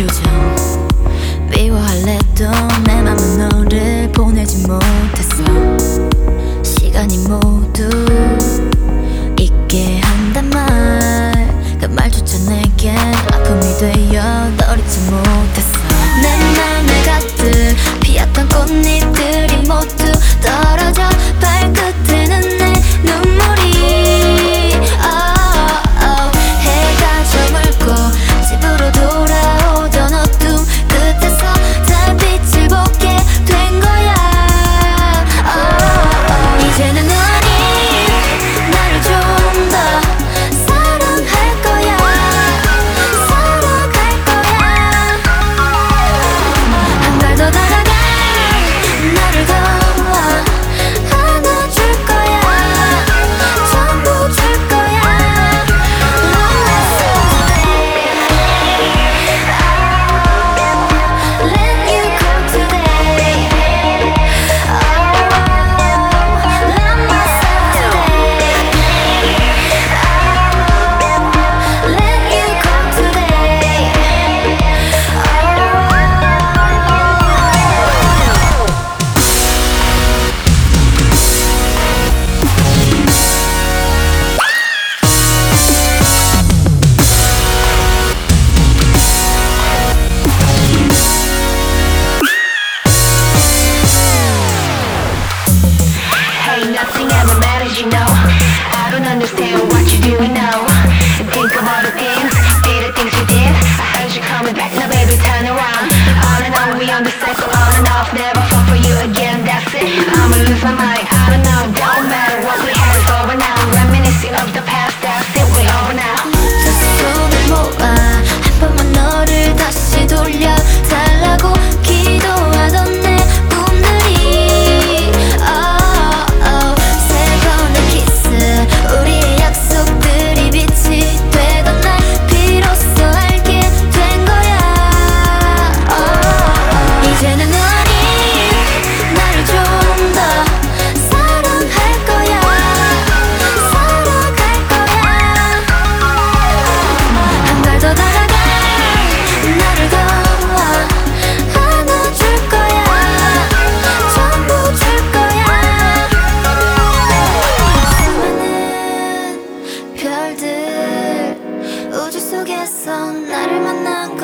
표정. 미워할래도 ain't nothing ever matters, you know. I don't understand what you're doing now. Think of all the things, did the things you did. I heard you coming back, now baby turn around. All and on we on the cycle, on and off Never fall for you again, that's it. I'ma lose my mind. なん